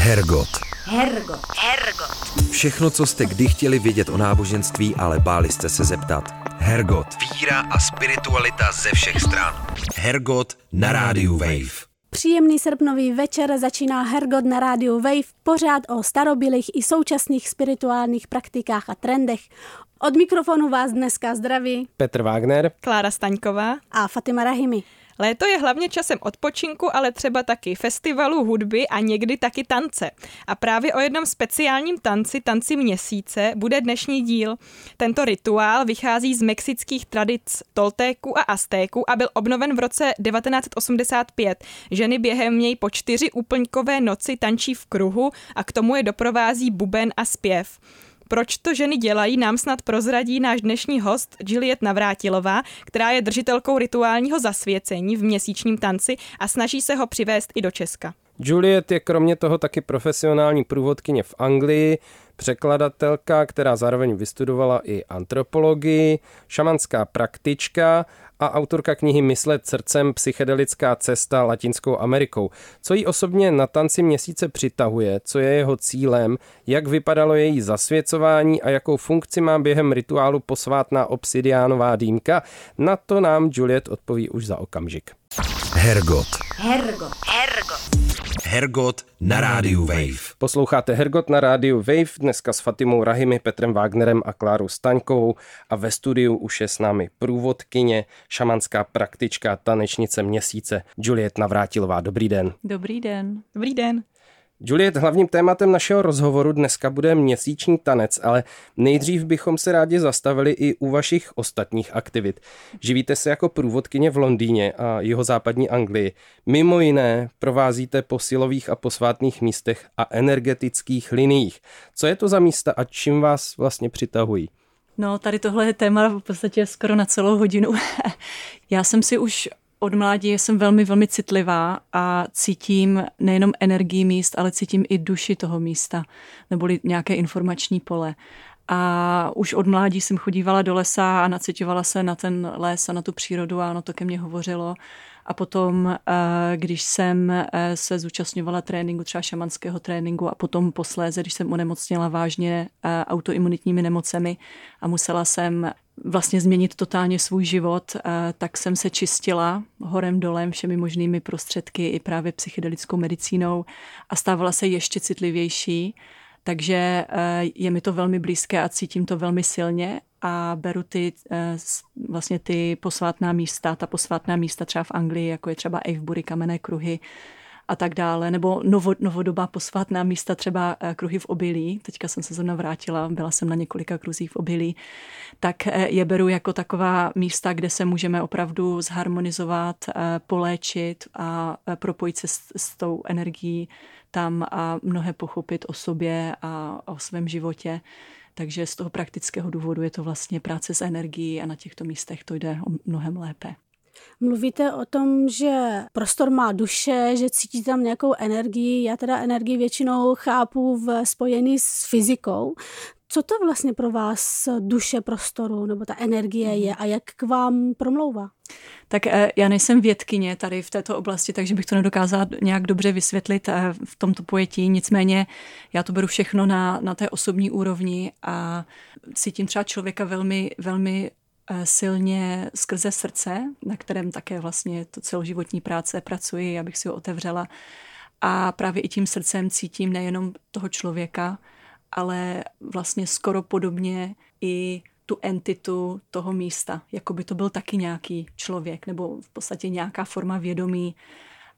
Hergot. Hergot. Hergot. Všechno, co jste kdy chtěli vědět o náboženství, ale báli jste se zeptat. Hergot. Víra a spiritualita ze všech stran. Hergot na rádiu Wave. Příjemný srpnový večer začíná Hergot na rádiu Wave, pořád o starobilých i současných spirituálních praktikách a trendech. Od mikrofonu vás dneska zdraví Petr Wagner. Klára Staňková. a Fatima Rahimi. Léto je hlavně časem odpočinku, ale třeba taky festivalu hudby a někdy taky tance. A právě o jednom speciálním tanci, tanci měsíce, bude dnešní díl. Tento rituál vychází z mexických tradic Toltéků a Aztéků a byl obnoven v roce 1985. Ženy během něj po čtyři úplňkové noci tančí v kruhu a k tomu je doprovází buben a zpěv. Proč to ženy dělají, nám snad prozradí náš dnešní host Juliet Navrátilová, která je držitelkou rituálního zasvěcení v měsíčním tanci a snaží se ho přivést i do Česka. Juliet je kromě toho taky profesionální průvodkyně v Anglii, překladatelka, která zároveň vystudovala i antropologii, šamanská praktička a autorka knihy Myslet srdcem psychedelická cesta Latinskou Amerikou. Co jí osobně na tanci měsíce přitahuje, co je jeho cílem, jak vypadalo její zasvěcování a jakou funkci má během rituálu posvátná obsidiánová dýmka, na to nám Juliet odpoví už za okamžik. Hergot. Hergot. Hergot. Hergot na rádiu Wave. Posloucháte Hergot na rádiu Wave, dneska s Fatimou Rahimi, Petrem Wagnerem a Klárou Staňkovou a ve studiu už je s námi průvodkyně, šamanská praktička, tanečnice měsíce Juliet Navrátilová. Dobrý den. Dobrý den. Dobrý den. Juliet, hlavním tématem našeho rozhovoru dneska bude měsíční tanec, ale nejdřív bychom se rádi zastavili i u vašich ostatních aktivit. Živíte se jako průvodkyně v Londýně a jeho západní Anglii. Mimo jiné provázíte po silových a posvátných místech a energetických liniích. Co je to za místa a čím vás vlastně přitahují? No, tady tohle je téma v podstatě skoro na celou hodinu. Já jsem si už od mládí jsem velmi, velmi citlivá a cítím nejenom energii míst, ale cítím i duši toho místa, neboli nějaké informační pole. A už od mládí jsem chodívala do lesa a nacitovala se na ten les a na tu přírodu a ono to ke mně hovořilo. A potom, eh, když jsem eh, se zúčastňovala tréninku, třeba šamanského tréninku a potom posléze, když jsem onemocněla vážně eh, autoimunitními nemocemi a musela jsem vlastně změnit totálně svůj život, tak jsem se čistila horem dolem všemi možnými prostředky i právě psychedelickou medicínou a stávala se ještě citlivější. Takže je mi to velmi blízké a cítím to velmi silně a beru ty vlastně ty posvátná místa, ta posvátná místa třeba v Anglii, jako je třeba Avebury, kamenné kruhy, a tak dále, nebo novo, novodobá posvátná místa, třeba kruhy v obilí, teďka jsem se zrovna vrátila, byla jsem na několika kruzích v obilí, tak je beru jako taková místa, kde se můžeme opravdu zharmonizovat, poléčit a propojit se s, s tou energií tam a mnohé pochopit o sobě a o svém životě. Takže z toho praktického důvodu je to vlastně práce s energií a na těchto místech to jde o mnohem lépe. Mluvíte o tom, že prostor má duše, že cítí tam nějakou energii. Já teda energii většinou chápu v spojení s fyzikou. Co to vlastně pro vás duše prostoru nebo ta energie je a jak k vám promlouvá? Tak eh, já nejsem vědkyně tady v této oblasti, takže bych to nedokázala nějak dobře vysvětlit eh, v tomto pojetí. Nicméně já to beru všechno na, na té osobní úrovni a cítím třeba člověka velmi, velmi silně skrze srdce, na kterém také vlastně to celoživotní práce pracuji, abych si ho otevřela. A právě i tím srdcem cítím nejenom toho člověka, ale vlastně skoro podobně i tu entitu toho místa, jako by to byl taky nějaký člověk nebo v podstatě nějaká forma vědomí.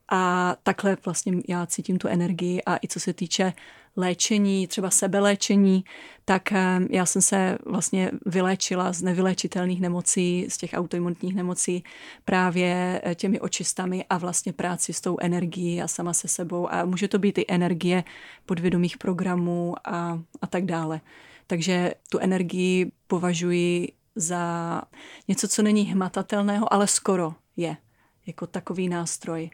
A takhle vlastně já cítím tu energii a i co se týče léčení, třeba sebeléčení, tak eh, já jsem se vlastně vyléčila z nevyléčitelných nemocí, z těch autoimunitních nemocí právě eh, těmi očistami a vlastně práci s tou energií a sama se sebou. A může to být i energie podvědomých programů a, a tak dále. Takže tu energii považuji za něco, co není hmatatelného, ale skoro je jako takový nástroj.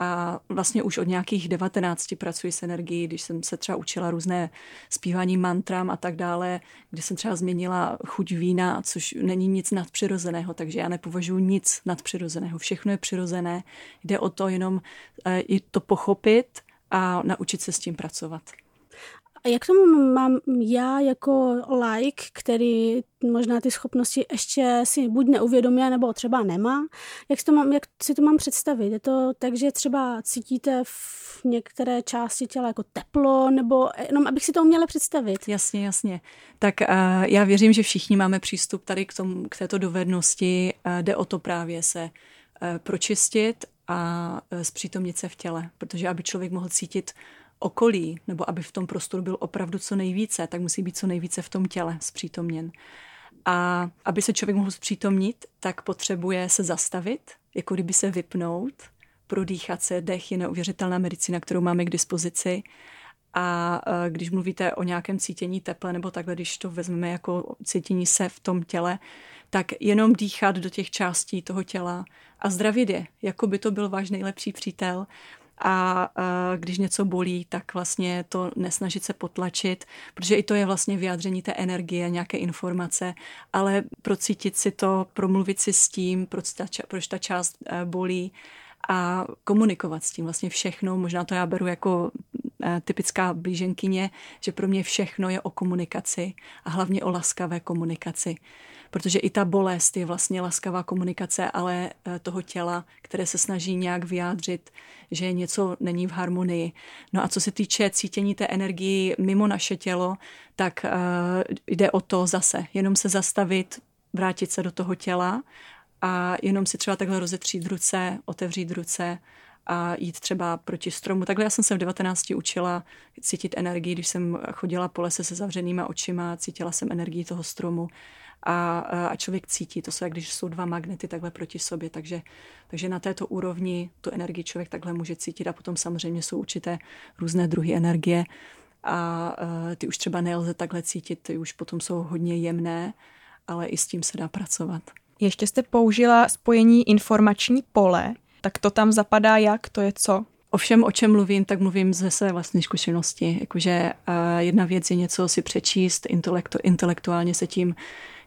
A vlastně už od nějakých 19 pracuji s energií, když jsem se třeba učila různé zpívání mantram a tak dále, kde jsem třeba změnila chuť vína, což není nic nadpřirozeného, takže já nepovažuji nic nadpřirozeného. Všechno je přirozené. Jde o to jenom je to pochopit a naučit se s tím pracovat. A jak tomu mám já jako like, který možná ty schopnosti ještě si buď neuvědomuje, nebo třeba nemá, jak si to mám, jak si to mám představit? Je to tak, že třeba cítíte v některé části těla jako teplo, nebo jenom abych si to uměla představit? Jasně, jasně. Tak uh, já věřím, že všichni máme přístup tady k, tomu, k této dovednosti. Uh, jde o to právě se uh, pročistit a zpřítomnit se v těle, protože aby člověk mohl cítit okolí, nebo aby v tom prostoru byl opravdu co nejvíce, tak musí být co nejvíce v tom těle zpřítomněn. A aby se člověk mohl zpřítomnit, tak potřebuje se zastavit, jako kdyby se vypnout, prodýchat se. Dech je neuvěřitelná medicína, kterou máme k dispozici. A e, když mluvíte o nějakém cítění teple nebo takhle, když to vezmeme jako cítění se v tom těle, tak jenom dýchat do těch částí toho těla a zdravit je, jako by to byl váš nejlepší přítel a když něco bolí, tak vlastně to nesnažit se potlačit, protože i to je vlastně vyjádření té energie, nějaké informace, ale procítit si to, promluvit si s tím, proč ta, proč ta část e, bolí a komunikovat s tím vlastně všechno. Možná to já beru jako e, typická blíženkyně, že pro mě všechno je o komunikaci a hlavně o laskavé komunikaci protože i ta bolest je vlastně laskavá komunikace, ale eh, toho těla, které se snaží nějak vyjádřit, že něco není v harmonii. No a co se týče cítění té energii mimo naše tělo, tak uh, jde o to zase, jenom se zastavit, vrátit se do toho těla a jenom si třeba takhle rozetřít ruce, otevřít ruce a jít třeba proti stromu. Takhle já jsem se v 19 učila cítit energii, když jsem chodila po lese se zavřenýma očima, cítila jsem energii toho stromu a, a člověk cítí. To jsou jak když jsou dva magnety takhle proti sobě, takže, takže na této úrovni tu energii člověk takhle může cítit a potom samozřejmě jsou určité různé druhy energie a ty už třeba nelze takhle cítit, ty už potom jsou hodně jemné, ale i s tím se dá pracovat. Ještě jste použila spojení informační pole, tak to tam zapadá jak, to je co? Ovšem, o čem mluvím, tak mluvím ze své vlastní zkušenosti. Jakože jedna věc je něco si přečíst, intelektu, intelektuálně se tím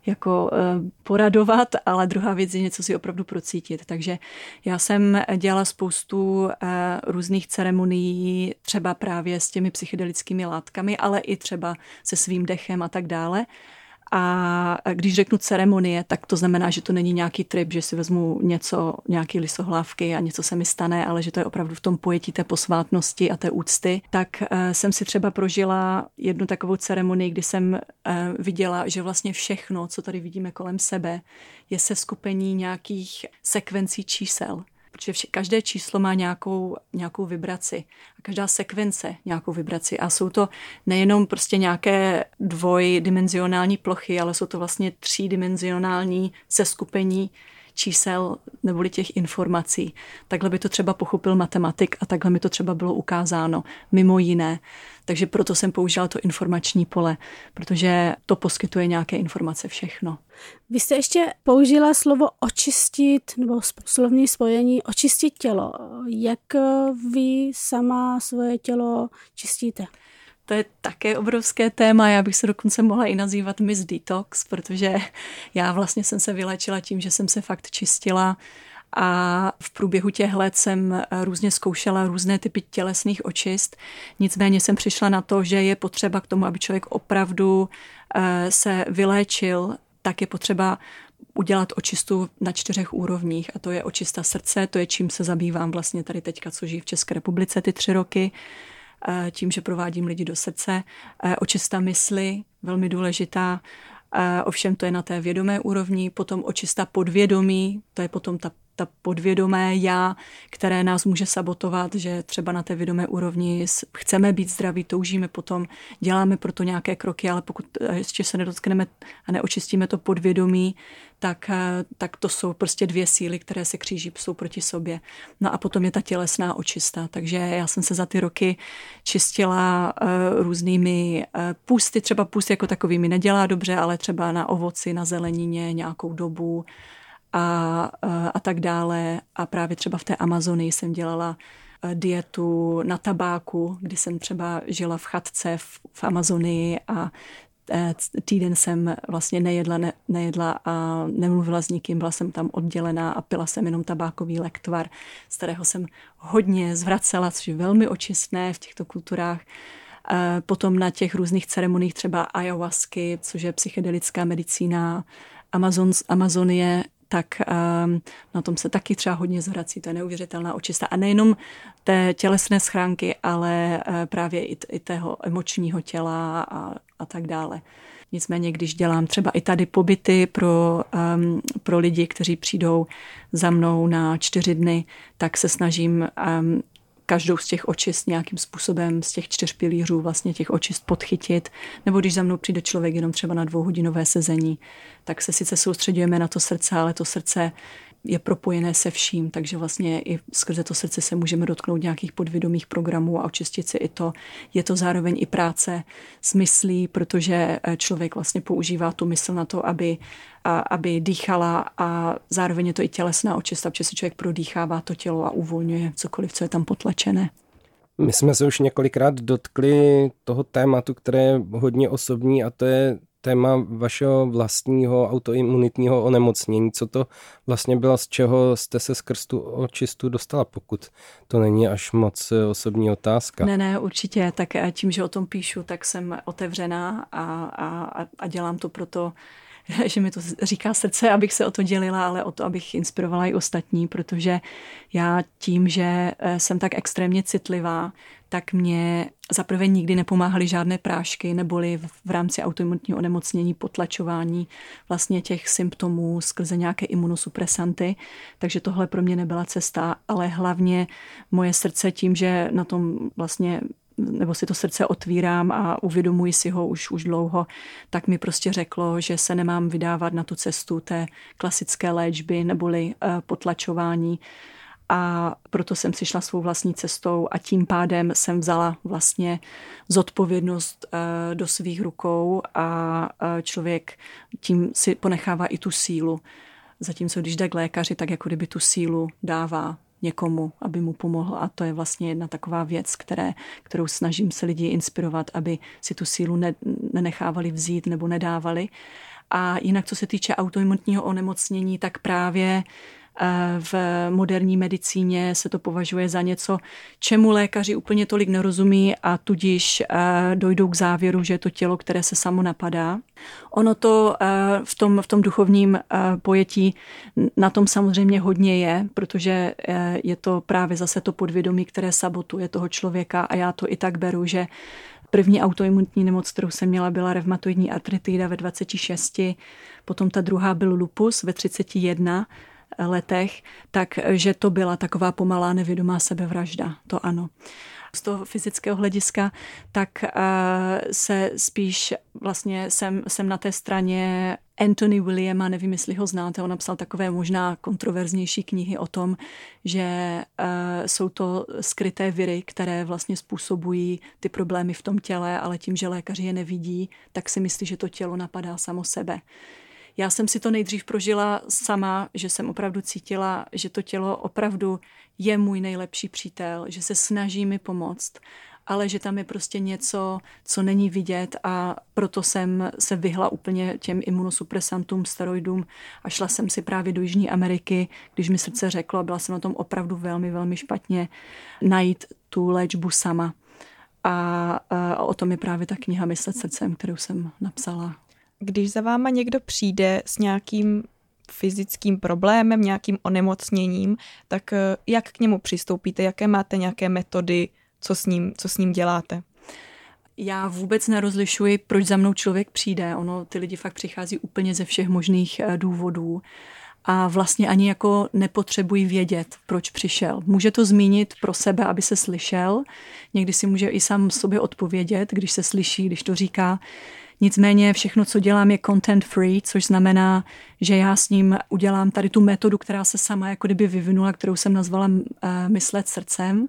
jako eh, poradovat, ale druhá věc je něco si opravdu procítit. Takže já jsem dělala spoustu eh, různých ceremonií, třeba právě s těmi psychedelickými látkami, ale i třeba se svým dechem a tak dále. A když řeknu ceremonie, tak to znamená, že to není nějaký trip, že si vezmu něco, nějaký lisohlávky a něco se mi stane, ale že to je opravdu v tom pojetí té posvátnosti a té úcty. Tak uh, jsem si třeba prožila jednu takovou ceremonii, kdy jsem uh, viděla, že vlastně všechno, co tady vidíme kolem sebe, je se skupení nějakých sekvencí čísel protože vše, každé číslo má nějakou, nějakou vibraci. A každá sekvence nějakou vibraci. A jsou to nejenom prostě nějaké dvojdimenzionální plochy, ale jsou to vlastně třídimenzionální seskupení čísel neboli těch informací. Takhle by to třeba pochopil matematik a takhle mi to třeba bylo ukázáno, mimo jiné. Takže proto jsem použila to informační pole, protože to poskytuje nějaké informace všechno. Vy jste ještě použila slovo očistit, nebo slovní spojení očistit tělo. Jak vy sama svoje tělo čistíte? To je také obrovské téma, já bych se dokonce mohla i nazývat Miss Detox, protože já vlastně jsem se vylečila tím, že jsem se fakt čistila a v průběhu těch let jsem různě zkoušela různé typy tělesných očist. Nicméně jsem přišla na to, že je potřeba k tomu, aby člověk opravdu eh, se vyléčil, tak je potřeba udělat očistu na čtyřech úrovních a to je očista srdce, to je čím se zabývám vlastně tady teďka, co žijí v České republice ty tři roky. Eh, tím, že provádím lidi do srdce. Eh, očista mysli, velmi důležitá, eh, ovšem to je na té vědomé úrovni, potom očista podvědomí, to je potom ta ta podvědomé já, které nás může sabotovat, že třeba na té vědomé úrovni chceme být zdraví, toužíme potom, děláme proto nějaké kroky, ale pokud ještě se nedotkneme a neočistíme to podvědomí, tak, eh, tak to jsou prostě dvě síly, které se kříží, jsou proti sobě. No a potom je ta tělesná očista. Takže já jsem se za ty roky čistila uh, různými uh, půsty, třeba půst jako takovými nedělá dobře, ale třeba na ovoci, na zelenině nějakou dobu, a, a tak dále. A právě třeba v té Amazonii jsem dělala eh, dietu na tabáku, kdy jsem třeba žila v chatce v, v Amazonii a týden jsem vlastně nejedla, ne, nejedla a nemluvila s nikým, byla jsem tam oddělená a pila jsem jenom tabákový lektvar, z kterého jsem hodně zvracela, což je velmi očistné v těchto kulturách. Potom na těch různých ceremoniích třeba ayahuasky, což je psychedelická medicína, Amazon, Amazonie, tak um, na tom se taky třeba hodně zvrací, to je neuvěřitelná očista. A nejenom té tělesné schránky, ale uh, právě i, i tého emočního těla a, a tak dále. Nicméně, když dělám třeba i tady pobyty pro, um, pro lidi, kteří přijdou za mnou na čtyři dny, tak se snažím um, každou z těch očist nějakým způsobem z těch čtyř pilířů vlastně těch očist podchytit. Nebo když za mnou přijde člověk jenom třeba na dvouhodinové sezení, tak se sice soustředujeme na to srdce, ale to srdce je propojené se vším, takže vlastně i skrze to srdce se můžeme dotknout nějakých podvědomých programů a očistit si i to. Je to zároveň i práce s myslí, protože eh, člověk vlastně používá tu mysl na to, aby, a, aby dýchala a zároveň je to i tělesná očista, protože si člověk prodýchává to tělo a uvolňuje cokoliv, co je tam potlačené. My jsme se už několikrát dotkli toho tématu, které je hodně osobní a to je téma vašeho vlastního autoimunitního onemocnění. Co to vlastně bylo, z čeho jste se skrz tu očistu dostala, pokud to není až moc eh, osobní otázka? Ne, ne, určitě. Tak eh, tím, že o tom píšu, tak jsem otevřená a, a, a dělám to proto, že mi to říká srdce, abych se o to dělila, ale o to, abych inspirovala i ostatní, protože já tím, že eh, jsem tak extrémně citlivá, tak mě zaprvé nikdy nepomáhaly žádné prášky, neboli v rámci autoimunitního onemocnění potlačování vlastně těch symptomů skrze nějaké imunosupresanty, takže tohle pro mě nebyla cesta, ale hlavně moje srdce tím, že na tom vlastně nebo si to srdce otvírám a uvědomuji si ho už, už dlouho, tak mi prostě řeklo, že se nemám vydávat na tu cestu té klasické léčby neboli uh, potlačování, a proto jsem si šla svou vlastní cestou a tím pádem jsem vzala vlastně zodpovědnost eh, do svých rukou a eh, člověk tím si ponechává i tu sílu. Zatímco když jde k lékaři, tak jako kdyby tu sílu dává někomu, aby mu pomohl. A to je vlastně jedna taková věc, které, kterou snažím se lidi inspirovat, aby si tu sílu ne, nenechávali vzít nebo nedávali. A jinak, co se týče autoimunitního onemocnění, tak právě v moderní medicíně se to považuje za něco, čemu lékaři úplně tolik nerozumí a tudíž dojdou k závěru, že je to tělo, které se samo napadá. Ono to v tom, v tom duchovním pojetí na tom samozřejmě hodně je, protože je to právě zase to podvědomí, které sabotuje toho člověka a já to i tak beru, že První autoimunitní nemoc, kterou jsem měla, byla revmatoidní artritida ve 26, potom ta druhá byl lupus ve 31 letech, takže to byla taková pomalá nevědomá sebevražda, to ano. Z toho fyzického hlediska, tak uh, se spíš vlastně jsem, jsem na té straně Anthony Williama, nevím, jestli ho znáte, on napsal takové možná kontroverznější knihy o tom, že uh, jsou to skryté viry, které vlastně způsobují ty problémy v tom těle, ale tím, že lékaři je nevidí, tak si myslí, že to tělo napadá samo sebe. Já jsem si to nejdřív prožila sama, že jsem opravdu cítila, že to tělo opravdu je můj nejlepší přítel, že se snaží mi pomoct, ale že tam je prostě něco, co není vidět a proto jsem se vyhla úplně těm imunosupresantům, steroidům a šla jsem si právě do Jižní Ameriky, když mi srdce řeklo, byla jsem na tom opravdu velmi, velmi špatně, najít tu léčbu sama. A, a o tom je právě ta kniha Myslet srdcem, kterou jsem napsala když za váma někdo přijde s nějakým fyzickým problémem, nějakým onemocněním, tak eh, jak k němu přistoupíte, jaké máte nějaké metody, co s ním, co s ním děláte? Já vůbec nerozlišuji, proč za mnou člověk přijde. Ono, ty lidi fakt přichází úplně ze všech možných eh, důvodů a vlastně ani jako nepotřebují vědět, proč přišel. Může to zmínit pro sebe, aby se slyšel. Někdy si může i sám sobě odpovědět, když se slyší, když to říká. Nicméně všechno, co dělám, je content free, což znamená, že já s ním udělám tady tu metodu, která se sama jako kdyby vyvinula, kterou jsem nazvala uh, myslet srdcem.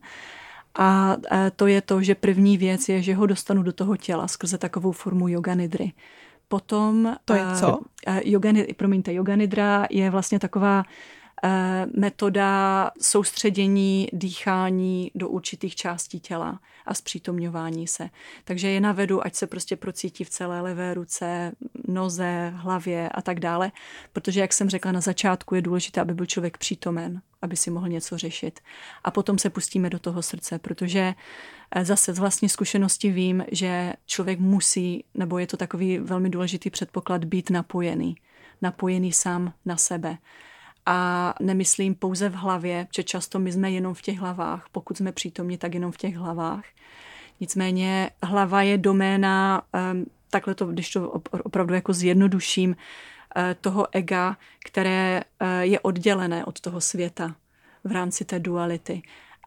A uh, to je to, že první věc je, že ho dostanu do toho těla skrze takovou formu yoga nidry. Potom... To je co? Uh, yoga, promiňte, yoga nidra je vlastně taková metoda soustředění dýchání do určitých částí těla a zpřítomňování se. Takže je navedu, ať se prostě procítí v celé levé ruce, noze, hlavě a tak dále, protože, jak jsem řekla na začátku, je důležité, aby byl člověk přítomen, aby si mohl něco řešit. A potom se pustíme do toho srdce, protože eh, zase z vlastní zkušenosti vím, že člověk musí, nebo je to takový velmi důležitý předpoklad, být napojený. Napojený sám na sebe a nemyslím pouze v hlavě, že často my jsme jenom v těch hlavách, pokud jsme přítomni, tak jenom v těch hlavách. Nicméně hlava je doména, ehm, takhle to, když to opravdu jako zjednoduším, eh, toho ega, které eh, je oddělené od toho světa v rámci té duality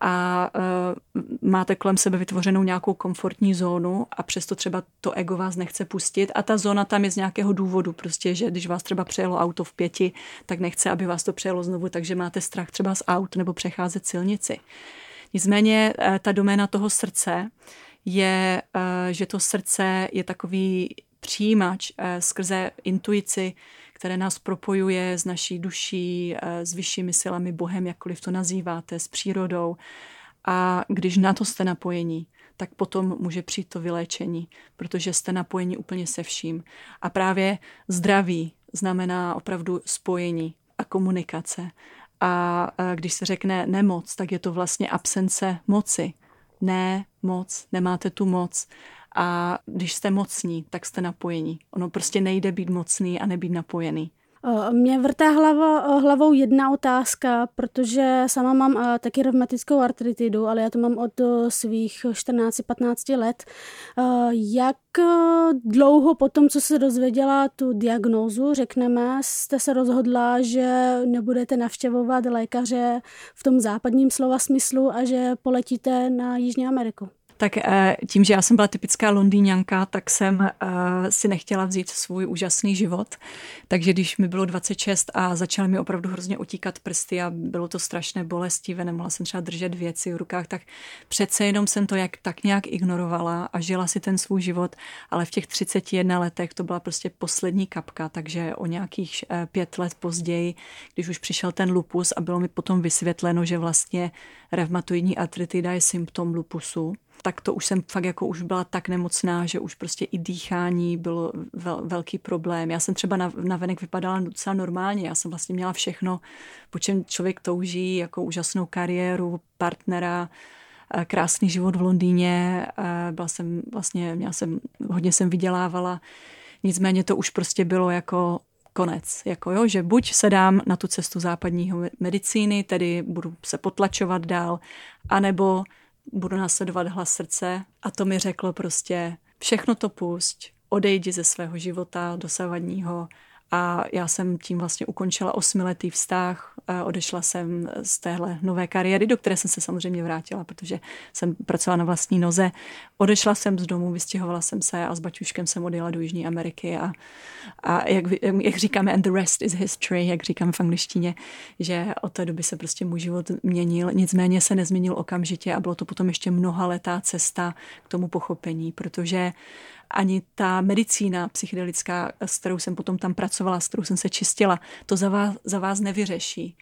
a uh, máte kolem sebe vytvořenou nějakou komfortní zónu a přesto třeba to ego vás nechce pustit a ta zóna tam je z nějakého důvodu, prostě, že když vás třeba přejelo auto v pěti, tak nechce, aby vás to přejelo znovu, takže máte strach třeba z aut nebo přecházet silnici. Nicméně uh, ta doména toho srdce je, uh, že to srdce je takový přijímač skrze intuici, které nás propojuje s naší duší, eh, s vyššími silami, Bohem, jakkoliv to nazýváte, s přírodou. A když na to jste napojení, tak potom může přijít to vyléčení, protože jste napojení úplně se vším. A právě zdraví znamená opravdu spojení a komunikace. A eh, když se řekne nemoc, tak je to vlastně absence moci. Ne, moc, nemáte tu moc a když jste mocní, tak jste napojení. Ono prostě nejde být mocný a nebýt napojený. Mě vrtá hlava, hlavou jedna otázka, protože sama mám taky revmatickou artritidu, ale já to mám od svých 14-15 let. Jak dlouho po tom, co se dozvěděla tu diagnózu, řekneme, jste se rozhodla, že nebudete navštěvovat lékaře v tom západním slova smyslu a že poletíte na Jižní Ameriku? Tak eh, tím, že já jsem byla typická londýňanka, tak jsem eh, si nechtěla vzít svůj úžasný život. Takže když mi bylo 26 a začaly mi opravdu hrozně utíkat prsty a bylo to strašné bolestivé, nemohla jsem třeba držet věci v rukách, tak přece jenom jsem to jak tak nějak ignorovala a žila si ten svůj život, ale v těch 31 letech to byla prostě poslední kapka, takže o nějakých eh, pět let později, když už přišel ten lupus a bylo mi potom vysvětleno, že vlastně revmatoidní artritida je symptom lupusu, tak to už jsem fakt jako už byla tak nemocná, že už prostě i dýchání bylo vel, velký problém. Já jsem třeba na, na venek vypadala docela normálně, já jsem vlastně měla všechno, po čem člověk touží, jako úžasnou kariéru, partnera, eh, krásný život v Londýně, eh, byla jsem vlastně, měla jsem, hodně jsem vydělávala, nicméně to už prostě bylo jako konec, jako jo, že buď se dám na tu cestu západního medicíny, tedy budu se potlačovat dál, anebo budu následovat hlas srdce. A to mi řeklo prostě všechno to pusť, odejdi ze svého života dosavadního a já jsem tím vlastně ukončila osmiletý vztah, odešla jsem z téhle nové kariéry, do které jsem se samozřejmě vrátila, protože jsem pracovala na vlastní noze. Odešla jsem z domu, vystěhovala jsem se a s baťuškem jsem odjela do Jižní Ameriky a, a jak, jak říkáme, and the rest is history, jak říkáme v angličtině, že od té doby se prostě můj život měnil, nicméně se nezměnil okamžitě a bylo to potom ještě mnoha letá cesta k tomu pochopení, protože ani ta medicína psychedelická, s kterou jsem potom tam pracovala, s kterou jsem se čistila, to za vás, za vás nevyřeší.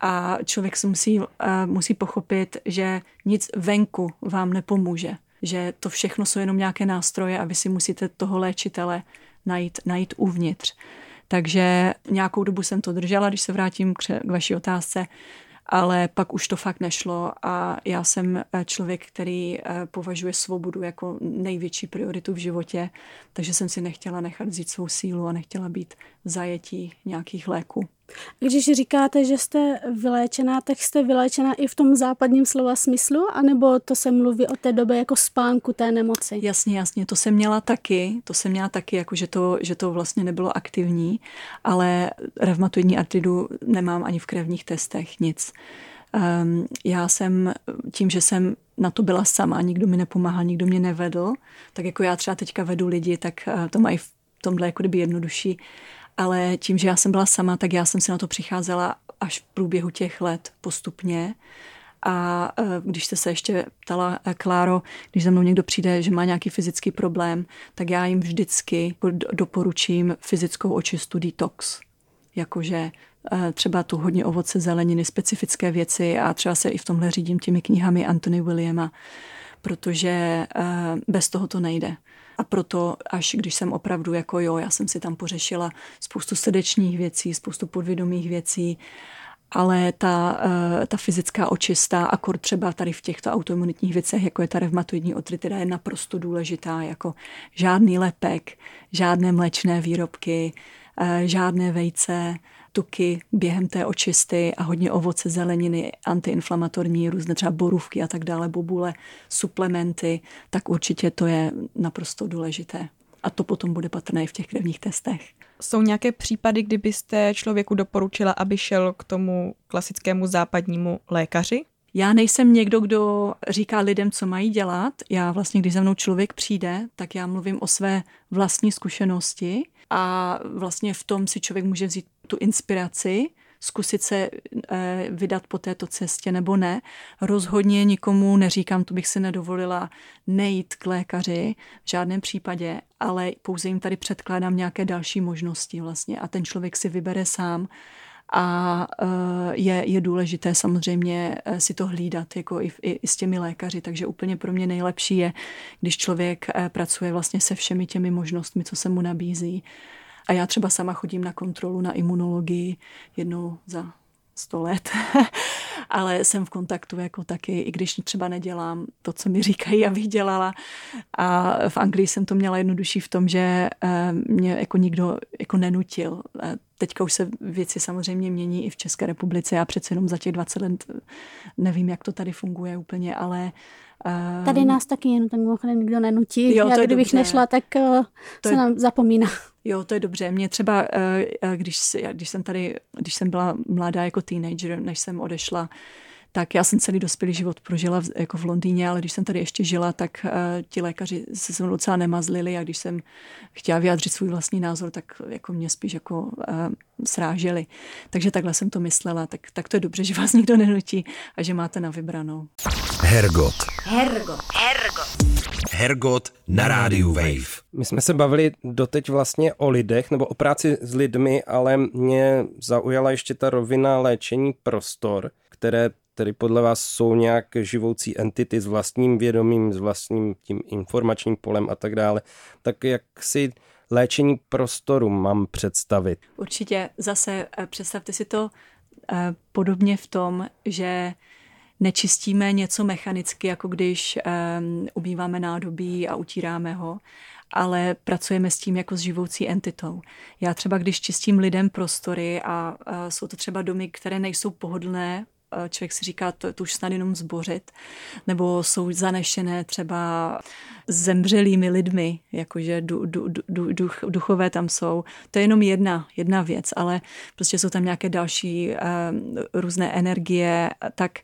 A člověk si musí, uh, musí pochopit, že nic venku vám nepomůže. Že to všechno jsou jenom nějaké nástroje a vy si musíte toho léčitele najít, najít uvnitř. Takže nějakou dobu jsem to držela, když se vrátím k vaší otázce, ale pak už to fakt nešlo a já jsem eh, člověk, který eh, považuje svobodu jako největší prioritu v životě, takže jsem si nechtěla nechat vzít svou sílu a nechtěla být zajetí nějakých léků. Když říkáte, že jste vyléčená, tak jste vyléčená i v tom západním slova smyslu, anebo to se mluví o té době jako spánku té nemoci? Jasně, jasně, to jsem měla taky, to jsem měla taky, jako že to, že to vlastně nebylo aktivní, ale revmatoidní artridu nemám ani v krevních testech, nic. Um, já jsem tím, že jsem na to byla sama, nikdo mi nepomáhal, nikdo mě nevedl, tak jako já třeba teďka vedu lidi, tak uh, to mají v tomhle jako kdyby jednodušší ale tím, že já jsem byla sama, tak já jsem se na to přicházela až v průběhu těch let postupně. A e, když jste se ještě ptala, e, Kláro, když za mnou někdo přijde, že má nějaký fyzický problém, tak já jim vždycky doporučím fyzickou očistu detox. Jakože e, třeba tu hodně ovoce, zeleniny, specifické věci a třeba se i v tomhle řídím těmi knihami Anthony Williama, protože bez toho to nejde. A proto až když jsem opravdu jako jo, já jsem si tam pořešila spoustu srdečních věcí, spoustu podvědomých věcí, ale ta, eh, ta fyzická očista, akord třeba tady v těchto autoimunitních věcech, jako je ta revmatoidní otritida, je naprosto důležitá, jako žádný lepek, žádné mléčné výrobky, eh, žádné vejce, tuky během té očisty a hodně ovoce, zeleniny, antiinflamatorní, různé třeba borůvky a tak dále, bobule, suplementy, tak určitě to je naprosto důležité. A to potom bude patrné i v těch krevních testech. Jsou nějaké případy, kdybyste člověku doporučila, aby šel k tomu klasickému západnímu lékaři? Já nejsem někdo, kdo říká lidem, co mají dělat. Já vlastně, když za mnou člověk přijde, tak já mluvím o své vlastní zkušenosti a vlastně v tom si člověk může vzít tu inspiraci, zkusit se eh, vydat po této cestě nebo ne. Rozhodně nikomu neříkám, to bych si nedovolila nejít k lékaři v žádném případě, ale pouze jim tady předkládám nějaké další možnosti vlastně a ten člověk si vybere sám a eh, je, je důležité samozřejmě eh, si to hlídat jako i, i, i s těmi lékaři, takže úplně pro mě nejlepší je, když člověk pracuje vlastně se všemi těmi možnostmi, co se mu nabízí. A já třeba sama chodím na kontrolu na imunologii jednou za sto let, ale jsem v kontaktu jako taky, i když třeba nedělám to, co mi říkají, abych dělala. A v Anglii jsem to měla jednodušší v tom, že eh, mě jako nikdo jako nenutil. Teďka už se věci samozřejmě mění i v České republice. Já přece jenom za těch 20 let nevím, jak to tady funguje úplně, ale Um, Tady nás taky jenom tak mimochodem nikdo nenutí. Jo, Já kdybych dobře. nešla, tak uh, to se je, nám zapomíná. Jo, to je dobře. Mě třeba, když, když jsem tady, když jsem byla mladá jako teenager, než jsem odešla tak já jsem celý dospělý život prožila v, jako v Londýně, ale když jsem tady ještě žila, tak uh, ti lékaři se se mnou docela nemazlili a když jsem chtěla vyjádřit svůj vlastní názor, tak jako mě spíš jako uh, sráželi. Takže takhle jsem to myslela. Tak, tak to je dobře, že vás nikdo nenutí a že máte na vybranou. Hergot. Hergot. Hergot. Hergot na rádiu Wave. My jsme se bavili doteď vlastně o lidech nebo o práci s lidmi, ale mě zaujala ještě ta rovina léčení prostor, které tedy podle vás jsou nějak živoucí entity s vlastním vědomím, s vlastním tím informačním polem a tak dále. Tak jak si léčení prostoru mám představit? Určitě zase eh, představte si to eh, podobně v tom, že nečistíme něco mechanicky, jako když um, ubýváme nádobí a utíráme ho, ale pracujeme s tím jako s živoucí entitou. Já třeba, když čistím lidem prostory a uh, jsou to třeba domy, které nejsou pohodlné člověk si říká, to, to už snad jenom zbořit, nebo jsou zanešené třeba zemřelými lidmi, jakože du, du, du, duch, duchové tam jsou. To je jenom jedna, jedna věc, ale prostě jsou tam nějaké další uh, různé energie, tak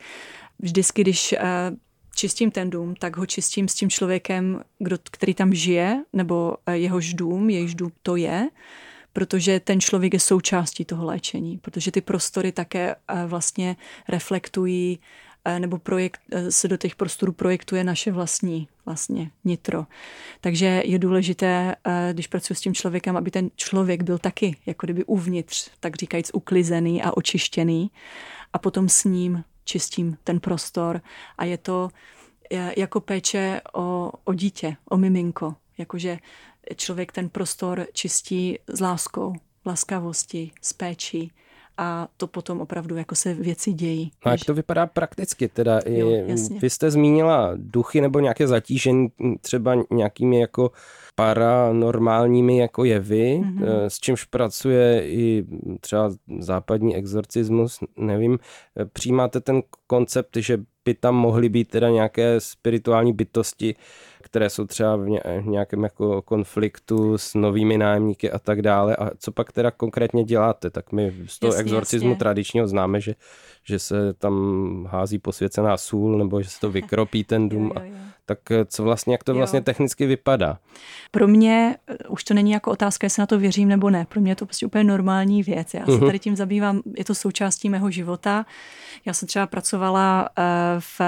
vždycky, když uh, čistím ten dům, tak ho čistím s tím člověkem, kdo, který tam žije, nebo jehož dům, jejíž dům to je, protože ten člověk je součástí toho léčení, protože ty prostory také eh, vlastně reflektují eh, nebo projekt, eh, se do těch prostorů projektuje naše vlastní vlastně nitro. Takže je důležité, když pracuji s tím člověkem, aby ten člověk byl taky jako kdyby uvnitř, tak říkajíc uklizený a očištěný a potom s ním čistím ten prostor a je to jako péče o, o dítě, o miminko, jakože člověk ten prostor čistí s láskou, laskavostí, s péčí a to potom opravdu jako se věci dějí. A jak to vypadá prakticky? Teda jo, jasně. vy jste zmínila duchy nebo nějaké zatížení třeba nějakými jako paranormálními jako jevy, mm-hmm. s čímž pracuje i třeba západní exorcismus, nevím. Přijímáte ten koncept, že by tam mohly být teda nějaké spirituální bytosti, které jsou třeba v nějakém jako konfliktu s novými nájemníky a tak dále. A co pak teda konkrétně děláte? Tak my z toho jasně, exorcismu jasně. tradičního známe, že, že se tam hází posvěcená sůl nebo že se to vykropí ten dům. jo, jo, jo. Tak co vlastně, jak to vlastně jo. technicky vypadá? Pro mě eh, už to není jako otázka, jestli na to věřím nebo ne. Pro mě je to prostě úplně normální věc. Já se uh-huh. tady tím zabývám, je to součástí mého života. Já jsem třeba pracovala uh, v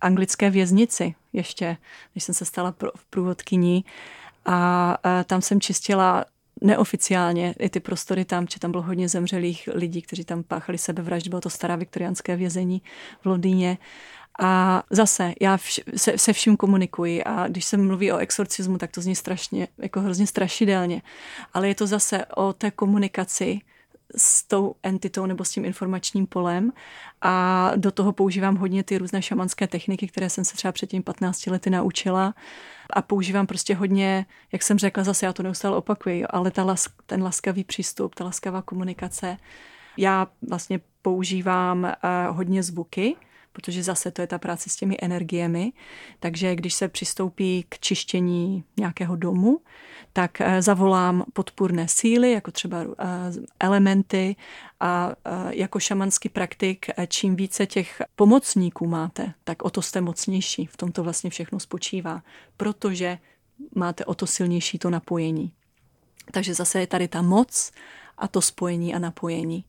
anglické věznici ještě, než jsem se stala v průvodkyní. A tam jsem čistila neoficiálně i ty prostory tam, že tam bylo hodně zemřelých lidí, kteří tam páchali sebevraždy, bylo to stará viktoriánské vězení v Londýně. A zase, já vš- se, se vším komunikuji a když se mluví o exorcismu, tak to zní strašně, jako hrozně strašidelně. Ale je to zase o té komunikaci s tou entitou nebo s tím informačním polem a do toho používám hodně ty různé šamanské techniky, které jsem se třeba před těmi 15 lety naučila a používám prostě hodně, jak jsem řekla, zase já to neustále opakuji, ale ta las, ten laskavý přístup, ta laskavá komunikace. Já vlastně používám uh, hodně zvuky, protože zase to je ta práce s těmi energiemi. Takže když se přistoupí k čištění nějakého domu, tak eh, zavolám podpůrné síly, jako třeba eh, elementy a jako šamanský praktik, čím více těch pomocníků máte, tak o to jste mocnější. V tom to vlastně všechno spočívá, protože máte o to silnější to napojení. Takže zase je tady ta moc a to spojení a napojení.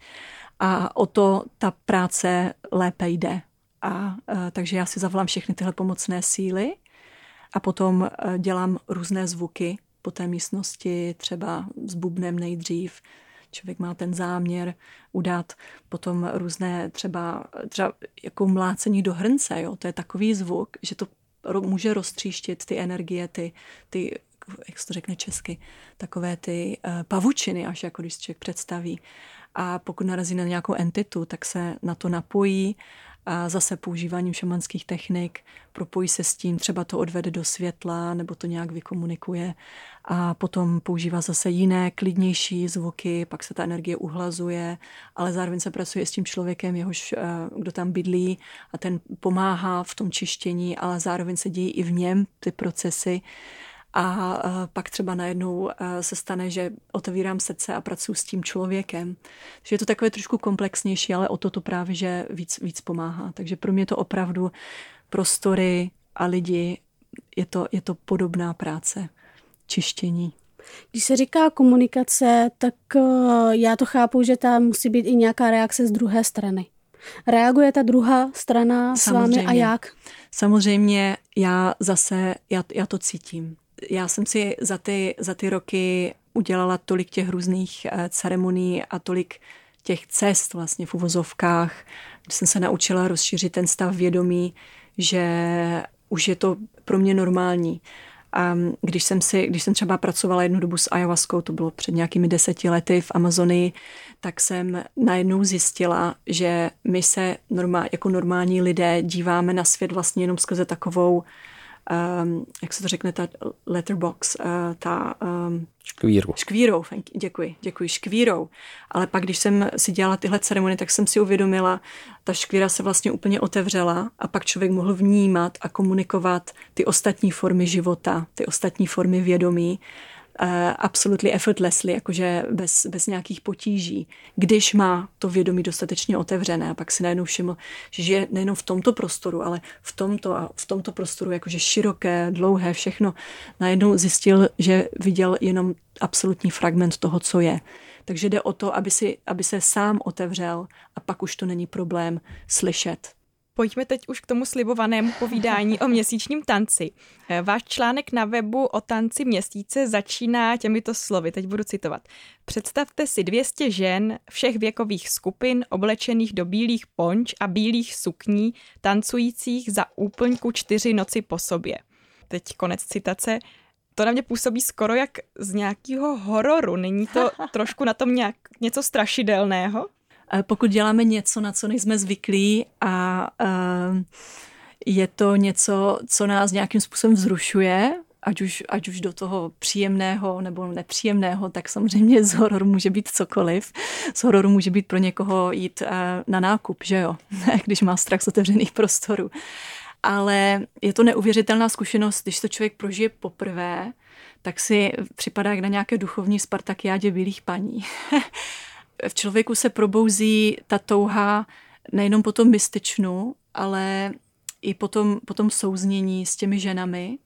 A o to ta práce lépe jde. A, a takže já si zavolám všechny tyhle pomocné síly a potom dělám různé zvuky po té místnosti, třeba s bubnem nejdřív. Člověk má ten záměr udat potom různé třeba, třeba jako mlácení do hrnce. Jo? To je takový zvuk, že to může roztříštit ty energie, ty, ty jak se to řekne česky, takové ty uh, pavučiny, až jako když člověk představí. A pokud narazí na nějakou entitu, tak se na to napojí a zase používáním šamanských technik propojí se s tím, třeba to odvede do světla nebo to nějak vykomunikuje. A potom používá zase jiné, klidnější zvuky, pak se ta energie uhlazuje, ale zároveň se pracuje s tím člověkem, jehož, eh, kdo tam bydlí a ten pomáhá v tom čištění, ale zároveň se dějí i v něm ty procesy a pak třeba najednou se stane, že otevírám srdce a pracuji s tím člověkem. Takže je to takové trošku komplexnější, ale o to to právě, že víc, víc pomáhá. Takže pro mě to opravdu prostory a lidi, je to, je to podobná práce, čištění. Když se říká komunikace, tak já to chápu, že tam musí být i nějaká reakce z druhé strany. Reaguje ta druhá strana s vámi a jak? Samozřejmě já zase, já, já to cítím já jsem si za ty, za ty roky udělala tolik těch různých eh, ceremonií a tolik těch cest vlastně v uvozovkách, kde jsem se naučila rozšířit ten stav vědomí, že už je to pro mě normální. A když jsem, si, když jsem třeba pracovala jednu dobu s ayahuaskou, to bylo před nějakými deseti lety v Amazonii, tak jsem najednou zjistila, že my se normál, jako normální lidé díváme na svět vlastně jenom skrze takovou um, jak se to řekne, ta letterbox, uh, ta... Um, škvírou. Škvírou, děkuji, děkuji, škvírou. Ale pak, když jsem si dělala tyhle ceremonie, tak jsem si uvědomila, ta škvíra se vlastně úplně otevřela a pak člověk mohl vnímat a komunikovat ty ostatní formy života, ty ostatní formy vědomí absolutely effortlessly, jakože bez, bez nějakých potíží, když má to vědomí dostatečně otevřené a pak si najednou všiml, že je nejenom v tomto prostoru, ale v tomto a v tomto prostoru jakože široké, dlouhé, všechno, najednou zjistil, že viděl jenom absolutní fragment toho, co je. Takže jde o to, aby, si, aby se sám otevřel a pak už to není problém slyšet Pojďme teď už k tomu slibovanému povídání o měsíčním tanci. Eh, váš článek na webu o tanci měsíce začíná těmito slovy, teď budu citovat. Představte si 200 žen všech věkových skupin oblečených do bílých ponč a bílých sukní, tancujících za úplňku čtyři noci po sobě. Teď konec citace. To na mě působí skoro jak z nějakého hororu. Není to trošku na tom nějak něco strašidelného? Eh, pokud děláme něco, na co nejsme zvyklí a eh, je to něco, co nás nějakým způsobem vzrušuje, ať už, ať už do toho příjemného nebo nepříjemného, tak samozřejmě z hororu může být cokoliv. Z hororu může být pro někoho jít eh, na nákup, že jo, když má strach z otevřených prostorů. Ale je to neuvěřitelná zkušenost, když to člověk prožije poprvé, tak si připadá jak na nějaké duchovní spartakiádě bílých paní. v člověku se probouzí ta touha nejenom po tom mystičnu, ale i potom, potom souznění s těmi ženami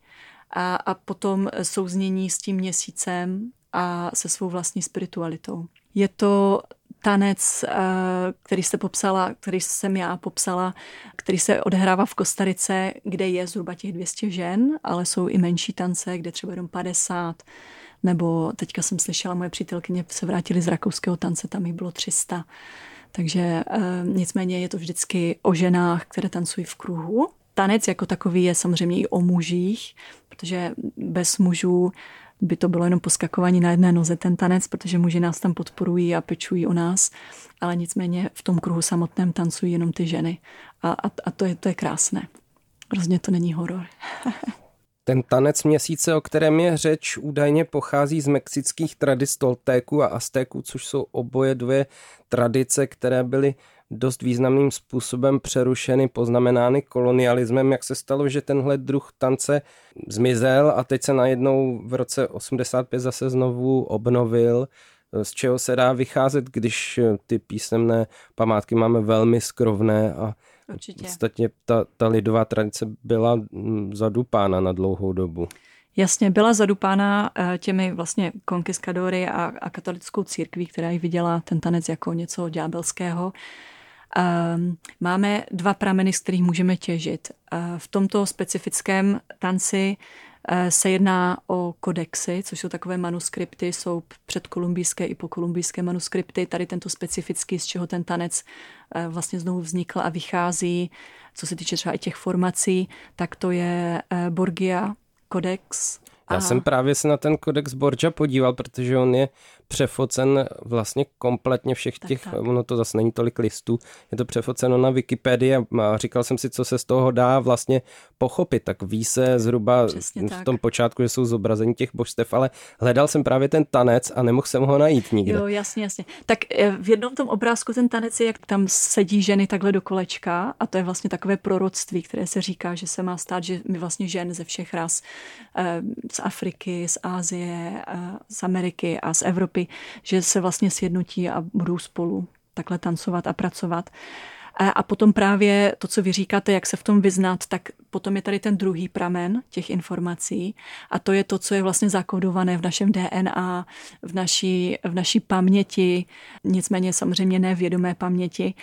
a, a potom souznění s tím měsícem a se svou vlastní spiritualitou. Je to tanec, eh, který jste popsala, který jsem já popsala, který se odehrává v Kostarice, kde je zhruba těch 200 žen, ale jsou i menší tance, kde třeba jenom 50 nebo teďka jsem slyšela, moje přítelkyně se vrátili z rakouského tance, tam jich bylo 300. Takže e, nicméně je to vždycky o ženách, které tancují v kruhu. Tanec jako takový je samozřejmě i o mužích, protože bez mužů by to bylo jenom poskakování na jedné noze ten tanec, protože muži nás tam podporují a pečují o nás, ale nicméně v tom kruhu samotném tancují jenom ty ženy. A, a, a to, je, to je krásné. Rozně to není horor. Ten tanec měsíce, o kterém je řeč, údajně pochází z mexických tradic Toltéků a Aztéků, což jsou oboje dvě tradice, které byly dost významným způsobem přerušeny, poznamenány kolonialismem, jak se stalo, že tenhle druh tance zmizel a teď se najednou v roce 85 zase znovu obnovil, z čeho se dá vycházet, když ty písemné památky máme velmi skrovné a Určitě. Ostatně ta, ta lidová tradice byla zadupána na dlouhou dobu. Jasně, byla zadupána eh, těmi vlastně konkiskadory a, a katolickou církví, která ji viděla ten tanec jako něco ďábelského. Ehm, máme dva prameny, z kterých můžeme těžit. Eh, v tomto specifickém tanci se jedná o kodexy, což jsou takové manuskripty, jsou předkolumbijské i pokolumbijské manuskripty. Tady tento specifický, z čeho ten tanec eh, vlastně znovu vznikl a vychází, co se týče třeba i těch formací, tak to je eh, Borgia kodex. Já jsem právě se na ten kodex Borgia podíval, protože on je přefocen vlastně kompletně všech tak, těch, tak. ono to zase není tolik listů, je to přefoceno na Wikipedii a říkal jsem si, co se z toho dá vlastně pochopit, tak ví se zhruba Přesně v tak. tom počátku, že jsou zobrazení těch božstev, ale hledal jsem právě ten tanec a nemohl jsem ho najít nikde. Jo, jasně, jasně. Tak eh, v jednom tom obrázku ten tanec je, jak tam sedí ženy takhle do kolečka a to je vlastně takové proroctví, které se říká, že se má stát, že my vlastně žen ze všech ras, eh, z Afriky, z Ázie, eh, z Ameriky a z Evropy že se vlastně sjednotí a budou spolu takhle tancovat a pracovat. A potom právě to, co vy říkáte, jak se v tom vyznat, tak potom je tady ten druhý pramen těch informací a to je to, co je vlastně zakodované v našem DNA, v naší, v naší paměti, nicméně samozřejmě nevědomé paměti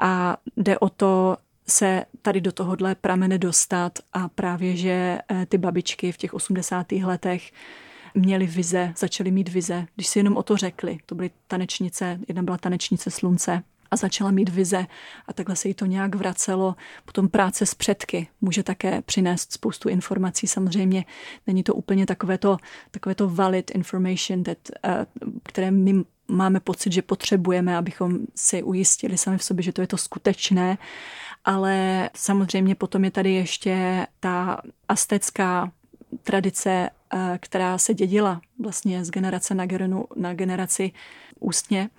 a jde o to se tady do tohohle pramene dostat a právě, že eh, ty babičky v těch 80. letech měli vize, začali mít vize, když si jenom o to řekli. To byly tanečnice, jedna byla tanečnice slunce a začala mít vize a takhle se jí to nějak vracelo. Potom práce s předky může také přinést spoustu informací. Samozřejmě není to úplně takové to, takové to valid information, that, uh, které my máme pocit, že potřebujeme, abychom si ujistili sami v sobě, že to je to skutečné. Ale samozřejmě potom je tady ještě ta astecká tradice Eh, která se dědila vlastně z generace na, gerenu, na generaci ústně.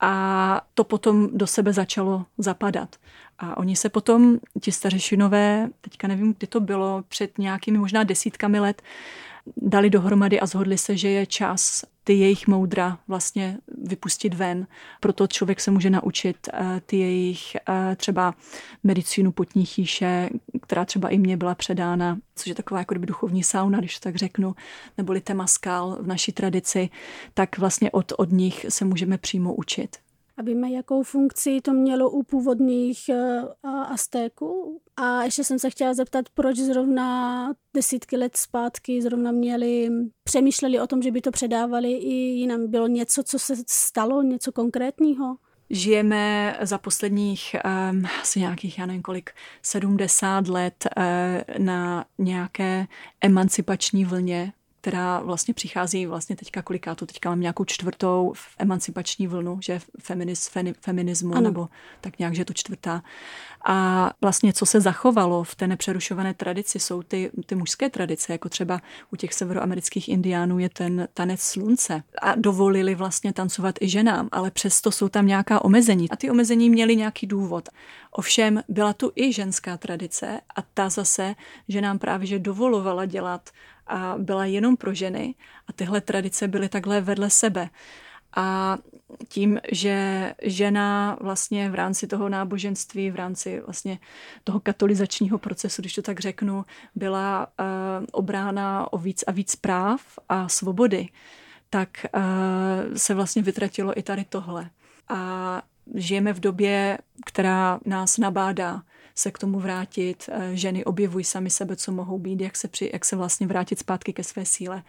A to potom do sebe začalo zapadat. A oni se potom, ti stařešinové, teďka nevím, kdy to bylo, před nějakými možná desítkami let, dali dohromady a zhodli se, že je čas ty jejich moudra vlastně vypustit ven. Proto člověk se může naučit eh, ty jejich eh, třeba medicínu potní chýše, která třeba i mně byla předána, což je taková jako duchovní sauna, když tak řeknu, neboli temaskal v naší tradici, tak vlastně od, od nich se můžeme přímo učit. A víme, jakou funkci to mělo u původních uh, Aztéků? A ještě jsem se chtěla zeptat, proč zrovna desítky let zpátky zrovna měli, přemýšleli o tom, že by to předávali i jinam. Bylo něco, co se stalo, něco konkrétního? Žijeme za posledních um, asi nějakých, já nevím kolik, 70 let uh, na nějaké emancipační vlně která vlastně přichází vlastně teďka koliká to teďka mám nějakou čtvrtou emancipační vlnu, že feminis, feminismu, ano. nebo tak nějak, že to čtvrtá. A vlastně co se zachovalo v té nepřerušované tradici, jsou ty, ty mužské tradice, jako třeba u těch severoamerických indiánů je ten tanec slunce. A dovolili vlastně tancovat i ženám, ale přesto jsou tam nějaká omezení. A ty omezení měly nějaký důvod. Ovšem byla tu i ženská tradice a ta zase, že nám právě že dovolovala dělat a byla jenom pro ženy a tyhle tradice byly takhle vedle sebe. A tím, že žena vlastně v rámci toho náboženství, v rámci vlastně toho katolizačního procesu, když to tak řeknu, byla uh, obrána o víc a víc práv a svobody, tak uh, se vlastně vytratilo i tady tohle. A žijeme v době, která nás nabádá se k tomu vrátit. Eh, ženy objevují sami sebe, co mohou být, jak se, při, jak se vlastně vrátit zpátky ke své síle.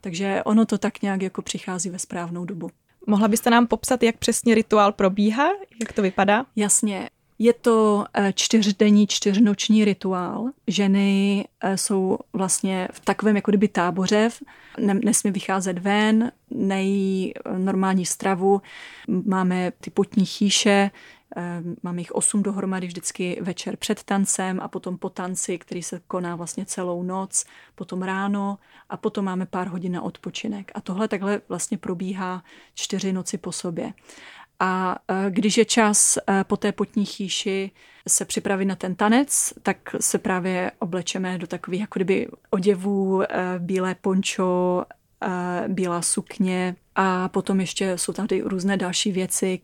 Takže ono to tak nějak jako přichází ve správnou dobu. Mohla byste nám popsat, jak přesně rituál probíhá? Jak to vypadá? Jasně. Je to eh, čtyřdenní, čtyřnoční rituál. Ženy eh, jsou vlastně v takovém jako kdyby táboře, nesmí vycházet ven, nejí eh, normální stravu, máme ty potní chýše, Máme jich osm dohromady vždycky večer před tancem a potom po tanci, který se koná vlastně celou noc, potom ráno a potom máme pár hodin na odpočinek. A tohle takhle vlastně probíhá čtyři noci po sobě. A e, když je čas e, po té potní chýši se připravit na ten tanec, tak se právě oblečeme do takových jako kdyby oděvů, e, bílé pončo, bílá sukně a potom ještě jsou tady různé další věci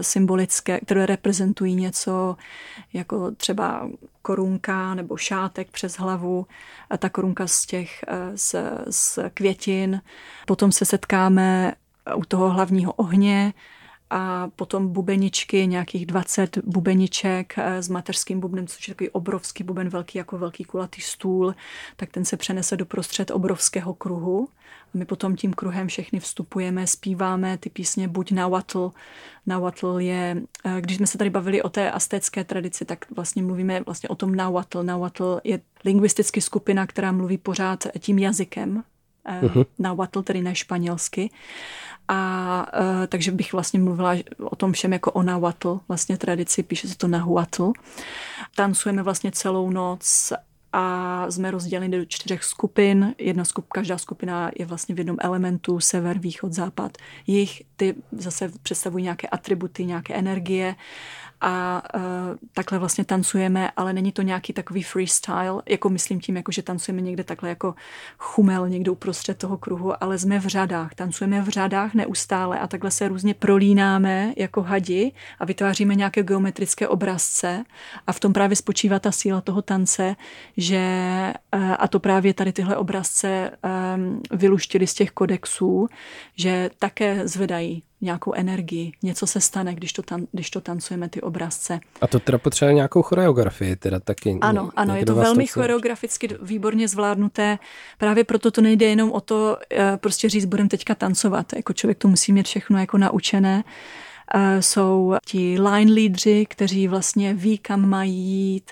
symbolické, které reprezentují něco jako třeba korunka nebo šátek přes hlavu, ta korunka z těch z, z květin. Potom se setkáme u toho hlavního ohně, a potom bubeničky, nějakých 20 bubeniček eh, s mateřským bubnem, což je takový obrovský buben, velký jako velký kulatý stůl, tak ten se přenese do prostřed obrovského kruhu. My potom tím kruhem všechny vstupujeme, zpíváme ty písně buď na watl. Na watl je, eh, když jsme se tady bavili o té astécké tradici, tak vlastně mluvíme vlastně o tom nawatl. Nawatl je lingvisticky skupina, která mluví pořád tím jazykem, uh-huh. Nahuatl, tedy ne španělsky. A uh, takže bych vlastně mluvila o tom všem jako o Nahuatl, vlastně tradici, píše se to Nahuatl. Tancujeme vlastně celou noc a jsme rozděleni do čtyřech skupin. Jedna skup, každá skupina je vlastně v jednom elementu, sever, východ, západ. Jich ty zase představují nějaké atributy, nějaké energie a uh, takhle vlastně tancujeme, ale není to nějaký takový freestyle, jako myslím tím, jako že tancujeme někde takhle jako chumel někde uprostřed toho kruhu, ale jsme v řadách, tancujeme v řadách neustále a takhle se různě prolínáme jako hadi a vytváříme nějaké geometrické obrazce. A v tom právě spočívá ta síla toho tance, že uh, a to právě tady tyhle obrazce um, vyluštili z těch kodexů, že také zvedají nějakou energii. Něco se stane, když to, tan, když to tancujeme ty obrazce. A to teda potřebuje nějakou choreografii, teda taky. Ano, ano, je to velmi to choreograficky výborně zvládnuté. Právě proto to nejde jenom o to eh, prostě říct, budeme teďka tancovat. Jako člověk to musí mít všechno jako naučené. Eh, jsou ti line lídři, kteří vlastně ví, kam mají jít,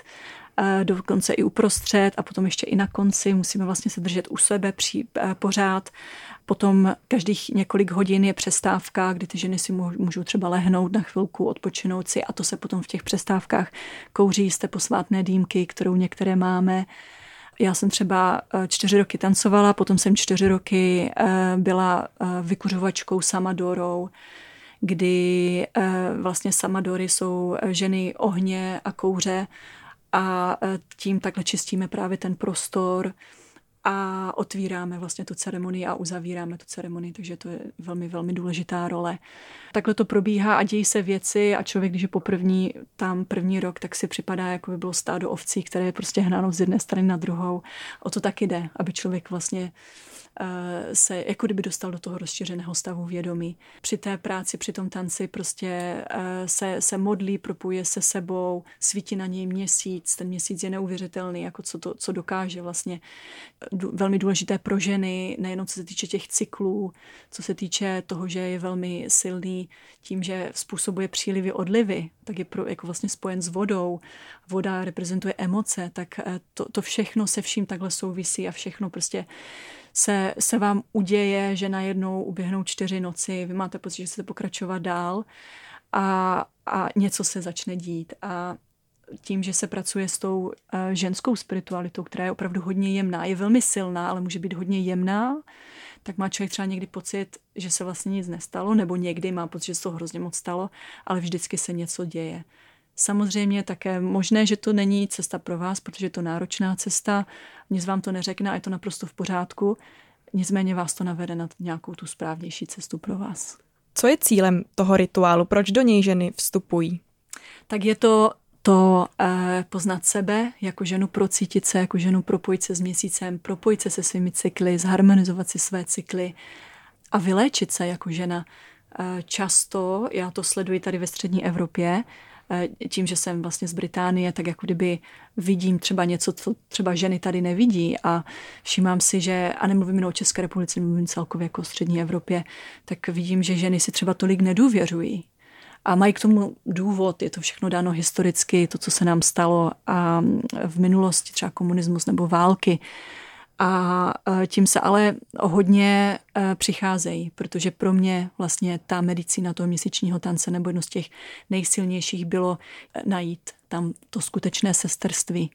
eh, dokonce i uprostřed a potom ještě i na konci musíme vlastně se držet u sebe při, pořád Potom každých několik hodin je přestávka, kdy ty ženy si můžou třeba lehnout na chvilku, odpočinout si a to se potom v těch přestávkách kouří z té posvátné dýmky, kterou některé máme. Já jsem třeba eh, čtyři roky tancovala, potom jsem čtyři roky eh, byla eh, vykuřovačkou samadorou, kdy vlastně samadory jsou ženy ohně a kouře a tím takhle čistíme právě ten prostor, a otvíráme vlastně tu ceremonii a uzavíráme tu ceremonii, takže to je velmi, velmi důležitá role. Takhle to probíhá a dějí se věci a člověk, když je poprvní tam první rok, tak si připadá, jako by bylo stádo ovcí, které je prostě hnáno z jedné strany na druhou. O to taky jde, aby člověk vlastně se jako kdyby dostal do toho rozšířeného stavu vědomí. Při té práci, při tom tanci prostě eh, se, se modlí, propuje se sebou, svítí na něj měsíc, ten měsíc je neuvěřitelný, jako co, to, co dokáže vlastně. Velmi důležité pro ženy, nejenom co se týče těch cyklů, co se týče toho, že je velmi silný tím, že způsobuje přílivy, odlivy, tak je pro, jako vlastně spojen s vodou. Voda reprezentuje emoce, tak eh, to, to všechno se vším takhle souvisí a všechno prostě se, se vám uděje, že najednou uběhnou čtyři noci, vy máte pocit, že chcete pokračovat dál a, a něco se začne dít. A tím, že se pracuje s tou uh, ženskou spiritualitou, která je opravdu hodně jemná, je velmi silná, ale může být hodně jemná, tak má člověk třeba někdy pocit, že se vlastně nic nestalo, nebo někdy má pocit, že se to hrozně moc stalo, ale vždycky se něco děje. Samozřejmě také možné, že to není cesta pro vás, protože je to náročná cesta, nic vám to neřekne a je to naprosto v pořádku, nicméně vás to navede na nějakou tu správnější cestu pro vás. Co je cílem toho rituálu? Proč do něj ženy vstupují? Tak je to to eh, poznat sebe jako ženu, procítit se jako ženu, propojit se s měsícem, propojit se se svými cykly, zharmonizovat si své cykly a vyléčit se jako žena. Eh, často, já to sleduji tady ve střední Evropě, eh, tím, že jsem vlastně z Británie, tak jako kdyby vidím třeba něco, co třeba ženy tady nevidí a všímám si, že, a nemluvím jen o České republice, mluvím celkově jako o střední Evropě, tak vidím, že ženy si třeba tolik nedůvěřují. A mají k tomu důvod, je to všechno dáno historicky, to, co se nám stalo a v minulosti, třeba komunismus nebo války. A e, tím se ale hodně e, přicházejí, protože pro mě vlastně ta medicína toho měsíčního tance nebo jedno z těch nejsilnějších bylo e, najít tam to skutečné sesterství,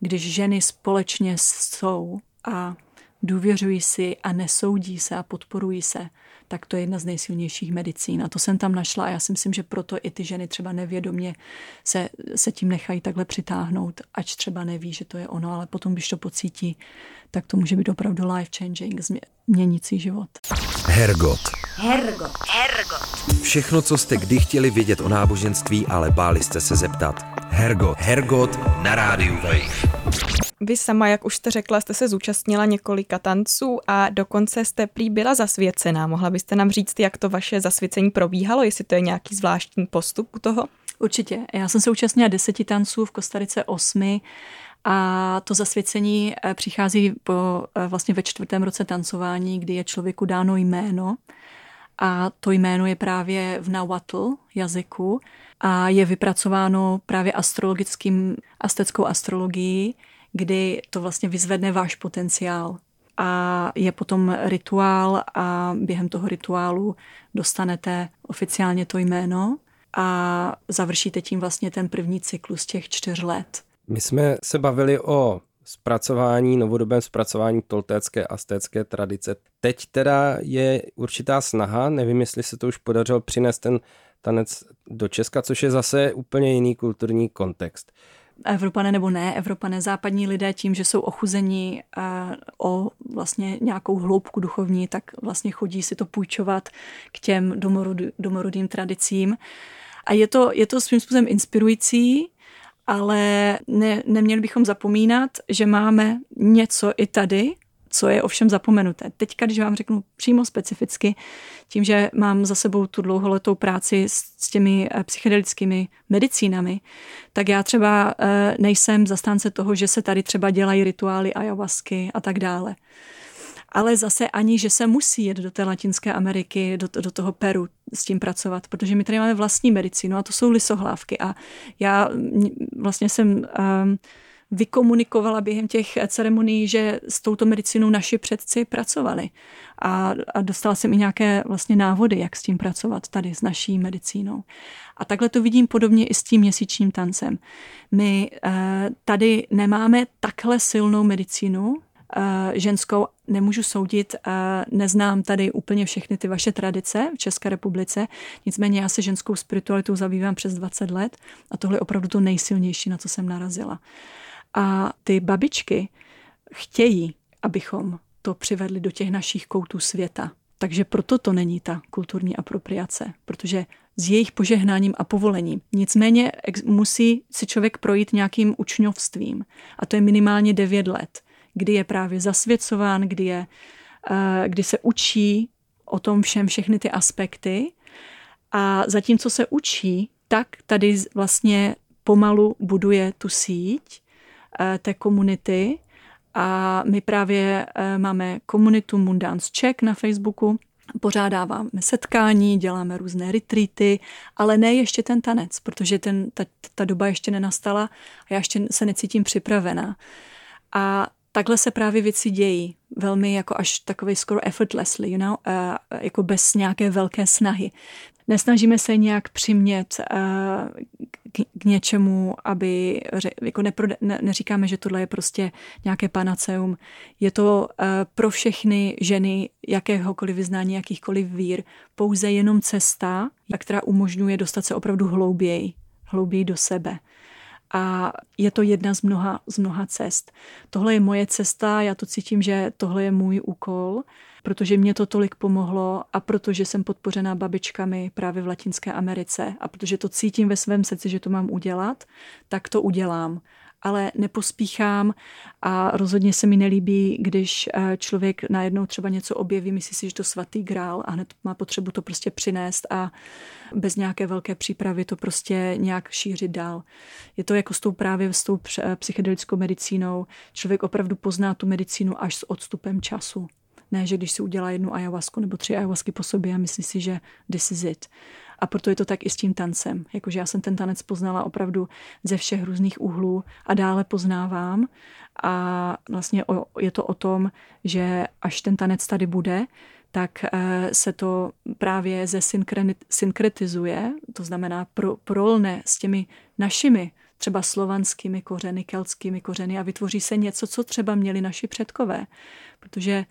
když ženy společně jsou a důvěřují si a nesoudí se a podporují se, tak to je jedna z nejsilnějších medicín. A to jsem tam našla a já si myslím, že proto i ty ženy třeba nevědomě se, se tím nechají takhle přitáhnout, ač třeba neví, že to je ono, ale potom, když to pocítí, tak to může být opravdu life-changing, změnící život. Hergot. Hergot. Hergot. Všechno, co jste kdy chtěli vědět o náboženství, ale báli jste se zeptat. Hergot. Hergot na rádiu Wave. Vy sama, jak už jste řekla, jste se zúčastnila několika tanců a dokonce jste prý byla zasvěcená. Mohla byste nám říct, jak to vaše zasvěcení probíhalo, jestli to je nějaký zvláštní postup u toho? Určitě. Já jsem se účastnila deseti tanců v Kostarice osmi a to zasvěcení eh, přichází po, eh, vlastně ve čtvrtém roce tancování, kdy je člověku dáno jméno a to jméno je právě v Nahuatl jazyku a je vypracováno právě astrologickým, asteckou astrologií, kdy to vlastně vyzvedne váš potenciál. A je potom rituál a během toho rituálu dostanete oficiálně to jméno a završíte tím vlastně ten první cyklus těch čtyř let. My jsme se bavili o zpracování, novodobém zpracování toltécké a stécké tradice. Teď teda je určitá snaha, nevím, jestli se to už podařilo přinést ten tanec do Česka, což je zase úplně jiný kulturní kontext. Evropané nebo ne Evropané, západní lidé tím, že jsou ochuzení eh, o vlastně nějakou hloubku duchovní, tak vlastně chodí si to půjčovat k těm domorodým tradicím. A je to, je to svým způsobem inspirující, ale ne, neměli bychom zapomínat, že máme něco i tady, co je ovšem zapomenuté. Teďka, když vám řeknu přímo specificky, tím, že mám za sebou tu dlouholetou práci s, s těmi eh, psychedelickými medicínami, tak já třeba eh, nejsem zastánce toho, že se tady třeba dělají rituály ayahuasky a tak dále. Ale zase ani, že se musí jet do té Latinské Ameriky, do, do toho Peru s tím pracovat, protože my tady máme vlastní medicínu a to jsou lisohlávky. A já vlastně jsem um, vykomunikovala během těch ceremonií, že s touto medicínou naši předci pracovali. A, a dostala jsem i nějaké vlastně návody, jak s tím pracovat tady s naší medicínou. A takhle to vidím podobně i s tím měsíčním tancem. My eh, tady nemáme takhle silnou medicínu, eh, ženskou nemůžu soudit, eh, neznám tady úplně všechny ty vaše tradice v České republice, nicméně já se ženskou spiritualitou zabývám přes 20 let a tohle je opravdu to nejsilnější, na co jsem narazila. A ty babičky chtějí, abychom to přivedli do těch našich koutů světa. Takže proto to není ta kulturní apropriace, protože s jejich požehnáním a povolením. Nicméně musí si člověk projít nějakým učňovstvím. A to je minimálně 9 let, kdy je právě zasvěcován, kdy, je, eh, kdy se učí o tom všem všechny ty aspekty. A zatímco se učí, tak tady vlastně pomalu buduje tu síť té komunity. A my právě eh, máme komunitu Mundans Czech na Facebooku, pořádáváme setkání, děláme různé retreaty, ale ne ještě ten tanec, protože ten, ta, ta doba ještě nenastala a já ještě se necítím připravená. A takhle se právě věci dějí, velmi jako až takový skoro effortlessly, you know, uh, jako bez nějaké velké snahy. Nesnažíme se nějak přimět uh, k, něčemu, aby, jako neprode, ne, neříkáme, že tohle je prostě nějaké panaceum. Je to uh, pro všechny ženy jakéhokoliv vyznání, jakýchkoliv vír, pouze jenom cesta, která umožňuje dostat se opravdu hlouběji, hlouběji do sebe a je to jedna z mnoha, z mnoha cest. Tohle je moje cesta, já to cítím, že tohle je můj úkol, protože mě to tolik pomohlo a protože jsem podpořená babičkami právě v Latinské Americe a protože to cítím ve svém srdci, že to mám udělat, tak to udělám. ale nepospíchám a rozhodně se mi nelíbí, když eh, člověk najednou třeba něco objeví, myslí si, že to svatý grál a hned má potřebu to prostě přinést a bez nějaké velké přípravy to prostě nějak šířit dál. Je to jako s tou právě s tou psychedelickou medicínou. Člověk opravdu pozná tu medicínu až s odstupem času. Ne, že když si udělá jednu ayahuasku nebo tři ayahuasky po sobě a myslí si, že this is it. A proto je to tak i s tím tancem. Jakože já jsem ten tanec poznala opravdu ze všech různých úhlů a dále poznávám. A vlastně je to o tom, že až ten tanec tady bude, tak eh, se to právě ze synkretizuje, to znamená pro, prolne s těmi našimi třeba slovanskými kořeny, keltskými kořeny a vytvoří se něco, co třeba měli naši předkové. Protože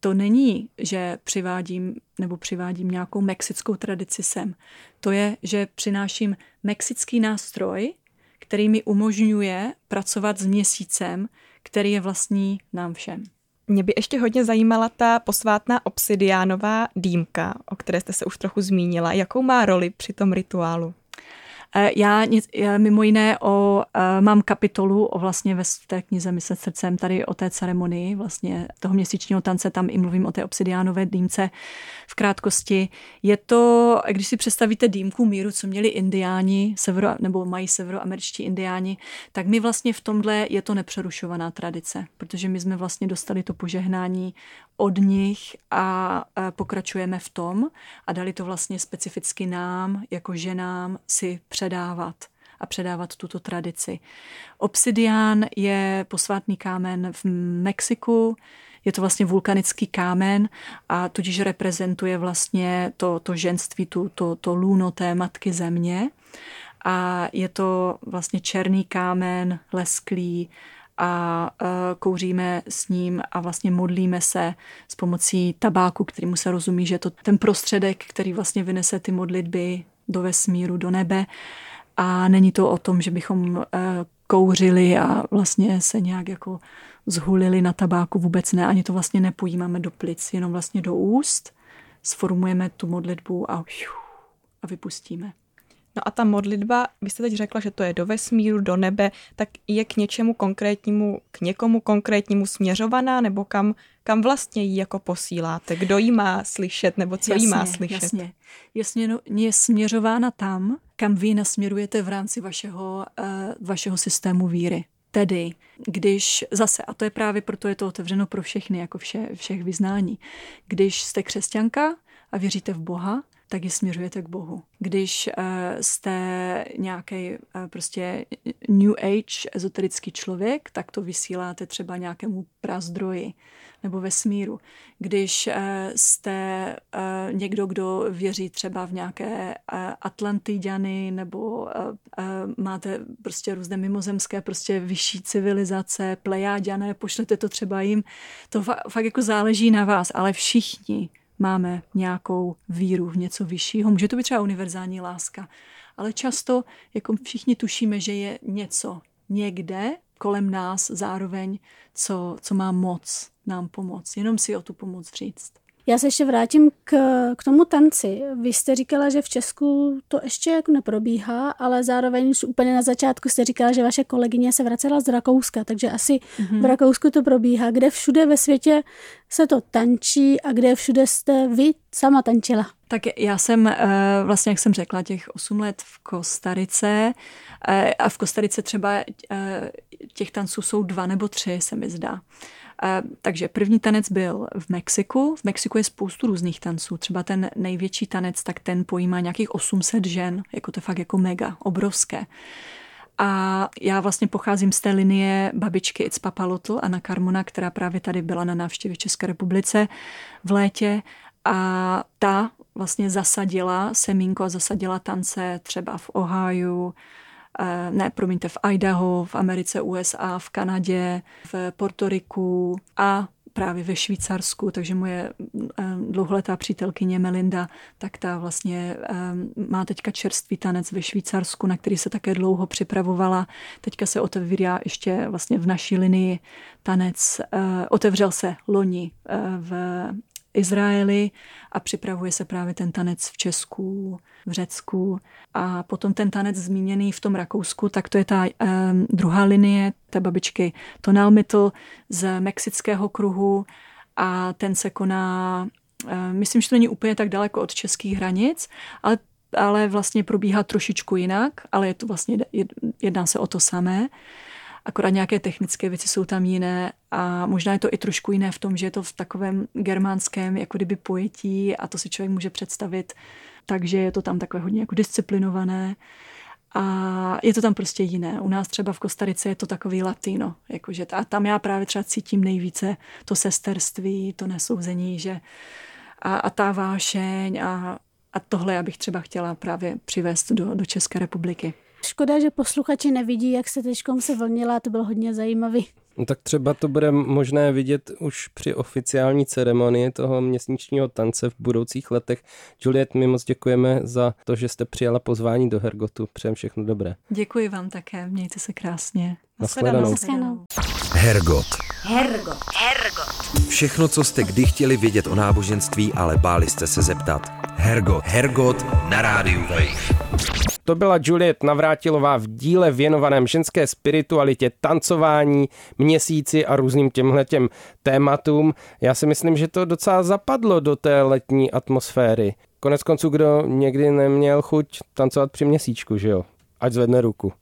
to není, že přivádím nebo přivádím nějakou mexickou tradici sem. To je, že přináším mexický nástroj, který mi umožňuje pracovat s měsícem, který je vlastní nám všem. Mě by ještě hodně zajímala ta posvátná obsidiánová dýmka, o které jste se už trochu zmínila. Jakou má roli při tom rituálu? Eh, já mimo jiné o, eh, mám kapitolu o vlastně ve té knize Myslet srdcem tady o té ceremonii vlastně toho měsíčního tance, tam i mluvím o té obsidiánové dýmce v krátkosti. Je to, když si představíte dýmku míru, co měli indiáni, severo, nebo mají severoameričtí indiáni, tak my vlastně v tomhle je to nepřerušovaná tradice, protože my jsme vlastně dostali to požehnání od nich a pokračujeme v tom a dali to vlastně specificky nám, jako ženám, si předávat a předávat tuto tradici. Obsidián je posvátný kámen v Mexiku, je to vlastně vulkanický kámen a tudíž reprezentuje vlastně to, to ženství, tu, to, to lůno té matky země. A je to vlastně černý kámen, lesklý, a e, kouříme s ním a vlastně modlíme se s pomocí tabáku, kterýmu se rozumí, že je to ten prostředek, který vlastně vynese ty modlitby do vesmíru, do nebe. A není to o tom, že bychom e, kouřili a vlastně se nějak jako zhulili na tabáku, vůbec ne, ani to vlastně nepojímáme do plic, jenom vlastně do úst, sformujeme tu modlitbu a, a vypustíme. No a ta modlitba, vy jste teď řekla, že to je do vesmíru, do nebe, tak je k něčemu konkrétnímu, k někomu konkrétnímu směřovaná, nebo kam, kam vlastně ji jako posíláte? Kdo ji má slyšet, nebo co jasně, jí má slyšet? Jasně, jasně no, je směřována tam, kam vy nasměrujete v rámci vašeho, uh, vašeho systému víry. Tedy, když zase, a to je právě proto je to otevřeno pro všechny, jako vše, všech vyznání, když jste křesťanka a věříte v Boha, tak ji směřujete k Bohu. Když uh, jste nějaký uh, prostě New Age ezoterický člověk, tak to vysíláte třeba nějakému prazdroji nebo vesmíru. Když uh, jste někdo, kdo věří třeba v nějaké Atlantidiany nebo máte prostě různé mimozemské, prostě vyšší civilizace, plejáďané, pošlete to třeba jim. To fa- fakt jako záleží na vás, ale všichni máme nějakou víru v něco vyššího. Může to být třeba univerzální láska, ale často jako všichni tušíme, že je něco někde kolem nás zároveň, co, co má moc nám pomoct. Jenom si o tu pomoc říct. Já se ještě vrátím k, k tomu tanci. Vy jste říkala, že v Česku to ještě jako neprobíhá, ale zároveň už úplně na začátku jste říkala, že vaše kolegyně se vracela z Rakouska, takže asi mm-hmm. v Rakousku to probíhá. Kde všude ve světě se to tančí a kde všude jste vy sama tančila? Tak já jsem eh, vlastně, jak jsem řekla, těch 8 let v Kostarice eh, a v Kostarice třeba eh, těch tanců jsou dva nebo tři, se mi zdá. Takže první tanec byl v Mexiku. V Mexiku je spoustu různých tanců. Třeba ten největší tanec, tak ten pojímá nějakých 800 žen. Jako to fakt jako mega, obrovské. A já vlastně pocházím z té linie babičky It's Papalotl, Anna Carmona, která právě tady byla na návštěvě České republice v létě. A ta vlastně zasadila semínko zasadila tance třeba v Ohio, Eh, ne, promiňte, v Idaho, v Americe, USA, v Kanadě, v Portoriku a právě ve Švýcarsku, takže moje eh, dlouholetá přítelkyně Melinda, tak ta vlastně eh, má teďka čerstvý tanec ve Švýcarsku, na který se také dlouho připravovala. Teďka se otevírá ještě vlastně v naší linii tanec. Otevřel se loni v Izraeli a připravuje se právě ten tanec v Česku, v Řecku. A potom ten tanec zmíněný v tom Rakousku, tak to je ta um, druhá linie té babičky Tonal Mittel z mexického kruhu a ten se koná, um, myslím, že to není úplně tak daleko od českých hranic, ale ale vlastně probíhá trošičku jinak, ale je to vlastně, jedná se o to samé akorát nějaké technické věci jsou tam jiné a možná je to i trošku jiné v tom, že je to v takovém germánském jako kdyby pojetí a to si člověk může představit, takže je to tam takové hodně jako disciplinované a je to tam prostě jiné. U nás třeba v Kostarice je to takový latino, jakože a tam já právě třeba cítím nejvíce to sesterství, to nesouzení, že a, a ta vášeň a, a tohle já bych třeba chtěla právě přivést do, do České republiky. Škoda, že posluchači nevidí, jak se teďkom se vlnila, to bylo hodně zajímavý. No tak třeba to bude možné vidět už při oficiální ceremonii toho měsíčního tance v budoucích letech. Juliet, my moc děkujeme za to, že jste přijala pozvání do Hergotu. Přejem všechno dobré. Děkuji vám také, mějte se krásně. Naschledanou. Hergot. Hergot. Hergot. Všechno, co jste kdy chtěli vědět o náboženství, ale báli jste se zeptat. Hergot. Hergot na rádiu Wave. To byla Juliet Navrátilová v díle věnovaném ženské spiritualitě, tancování, měsíci a různým těmhle těm tématům. Já si myslím, že to docela zapadlo do té letní atmosféry. Konec konců, kdo někdy neměl chuť tancovat při měsíčku, že jo? Ať zvedne ruku.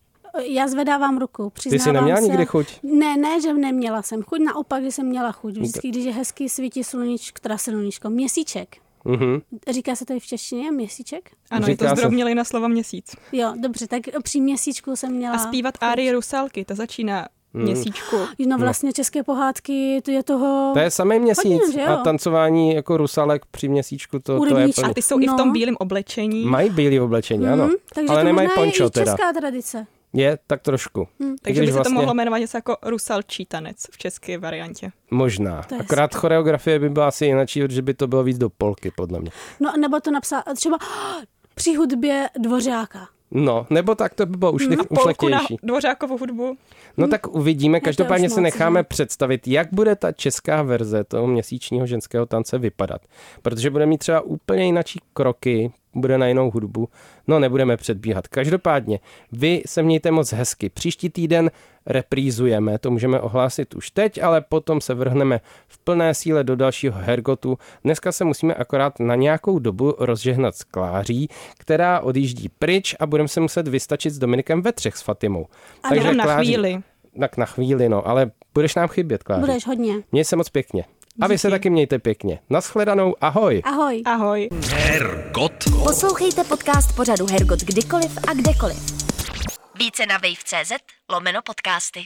Já zvedávám ruku, Ty jsi neměla se. nikdy chuť? Ne, ne, že neměla jsem chuť, naopak, že jsem měla chuť. Vždycky, když je hezký svítí sluníčko, teda sluníčko, měsíček, Mm-hmm. Říká se to i v češtině, měsíček? Ano, Říká je to se- zdrobněli na slova měsíc. Jo, dobře, tak při měsíčku jsem měla... A zpívat árie Rusalky, to začíná měsíčku. No vlastně české pohádky, to je toho... To je samý měsíc Hodně, a tancování jako rusalek při měsíčku, to, to je plně. A ty jsou i v tom No. bílém oblečení. Mají bílé oblečení, ano. Mhm, takže ale to nemají možná pončo je i teda. česká tradice. Je, tak trošku. Hm. I Takže by se vlastně- to mohlo jmenovat něco jako rusalčí tanec v české variantě. Možná. To Akorát choreografie by byla asi jináčí, protože by to bylo víc do polky, podle mě. No nebo to napsat třeba při hudbě dvořáka. No, nebo tak to by bylo už Hm, hm, A polku na ušlechtější. dvořákovou hudbu. No tak uvidíme, každopádně si moc, necháme že? představit, jak bude ta česká verze toho měsíčního ženského tance vypadat. Protože bude mít třeba úplně jinačí kroky, bude na jinou hudbu. No, nebudeme předbíhat. Každopádně, vy se mějte moc hezky. Příští týden reprízujeme, to můžeme ohlásit už teď, ale potom se vrhneme v plné síle do dalšího hergotu. Dneska se musíme akorát na nějakou dobu rozžehnat s Kláří, která odjíždí pryč a budeme se muset vystačit s Dominikem ve třech s Fatimou. A jenom na chvíli. Tak na chvíli, no, ale budeš nám chybět, Kláři. Budeš hodně. Měj se moc pěkně. A vy se taky mějte pěkně. Naschledanou, ahoj. Ahoj. Ahoj. Hergot. Poslouchejte podcast pořadu Hergot kdykoliv a kdekoliv. Více na wave.cz lomeno podcasty.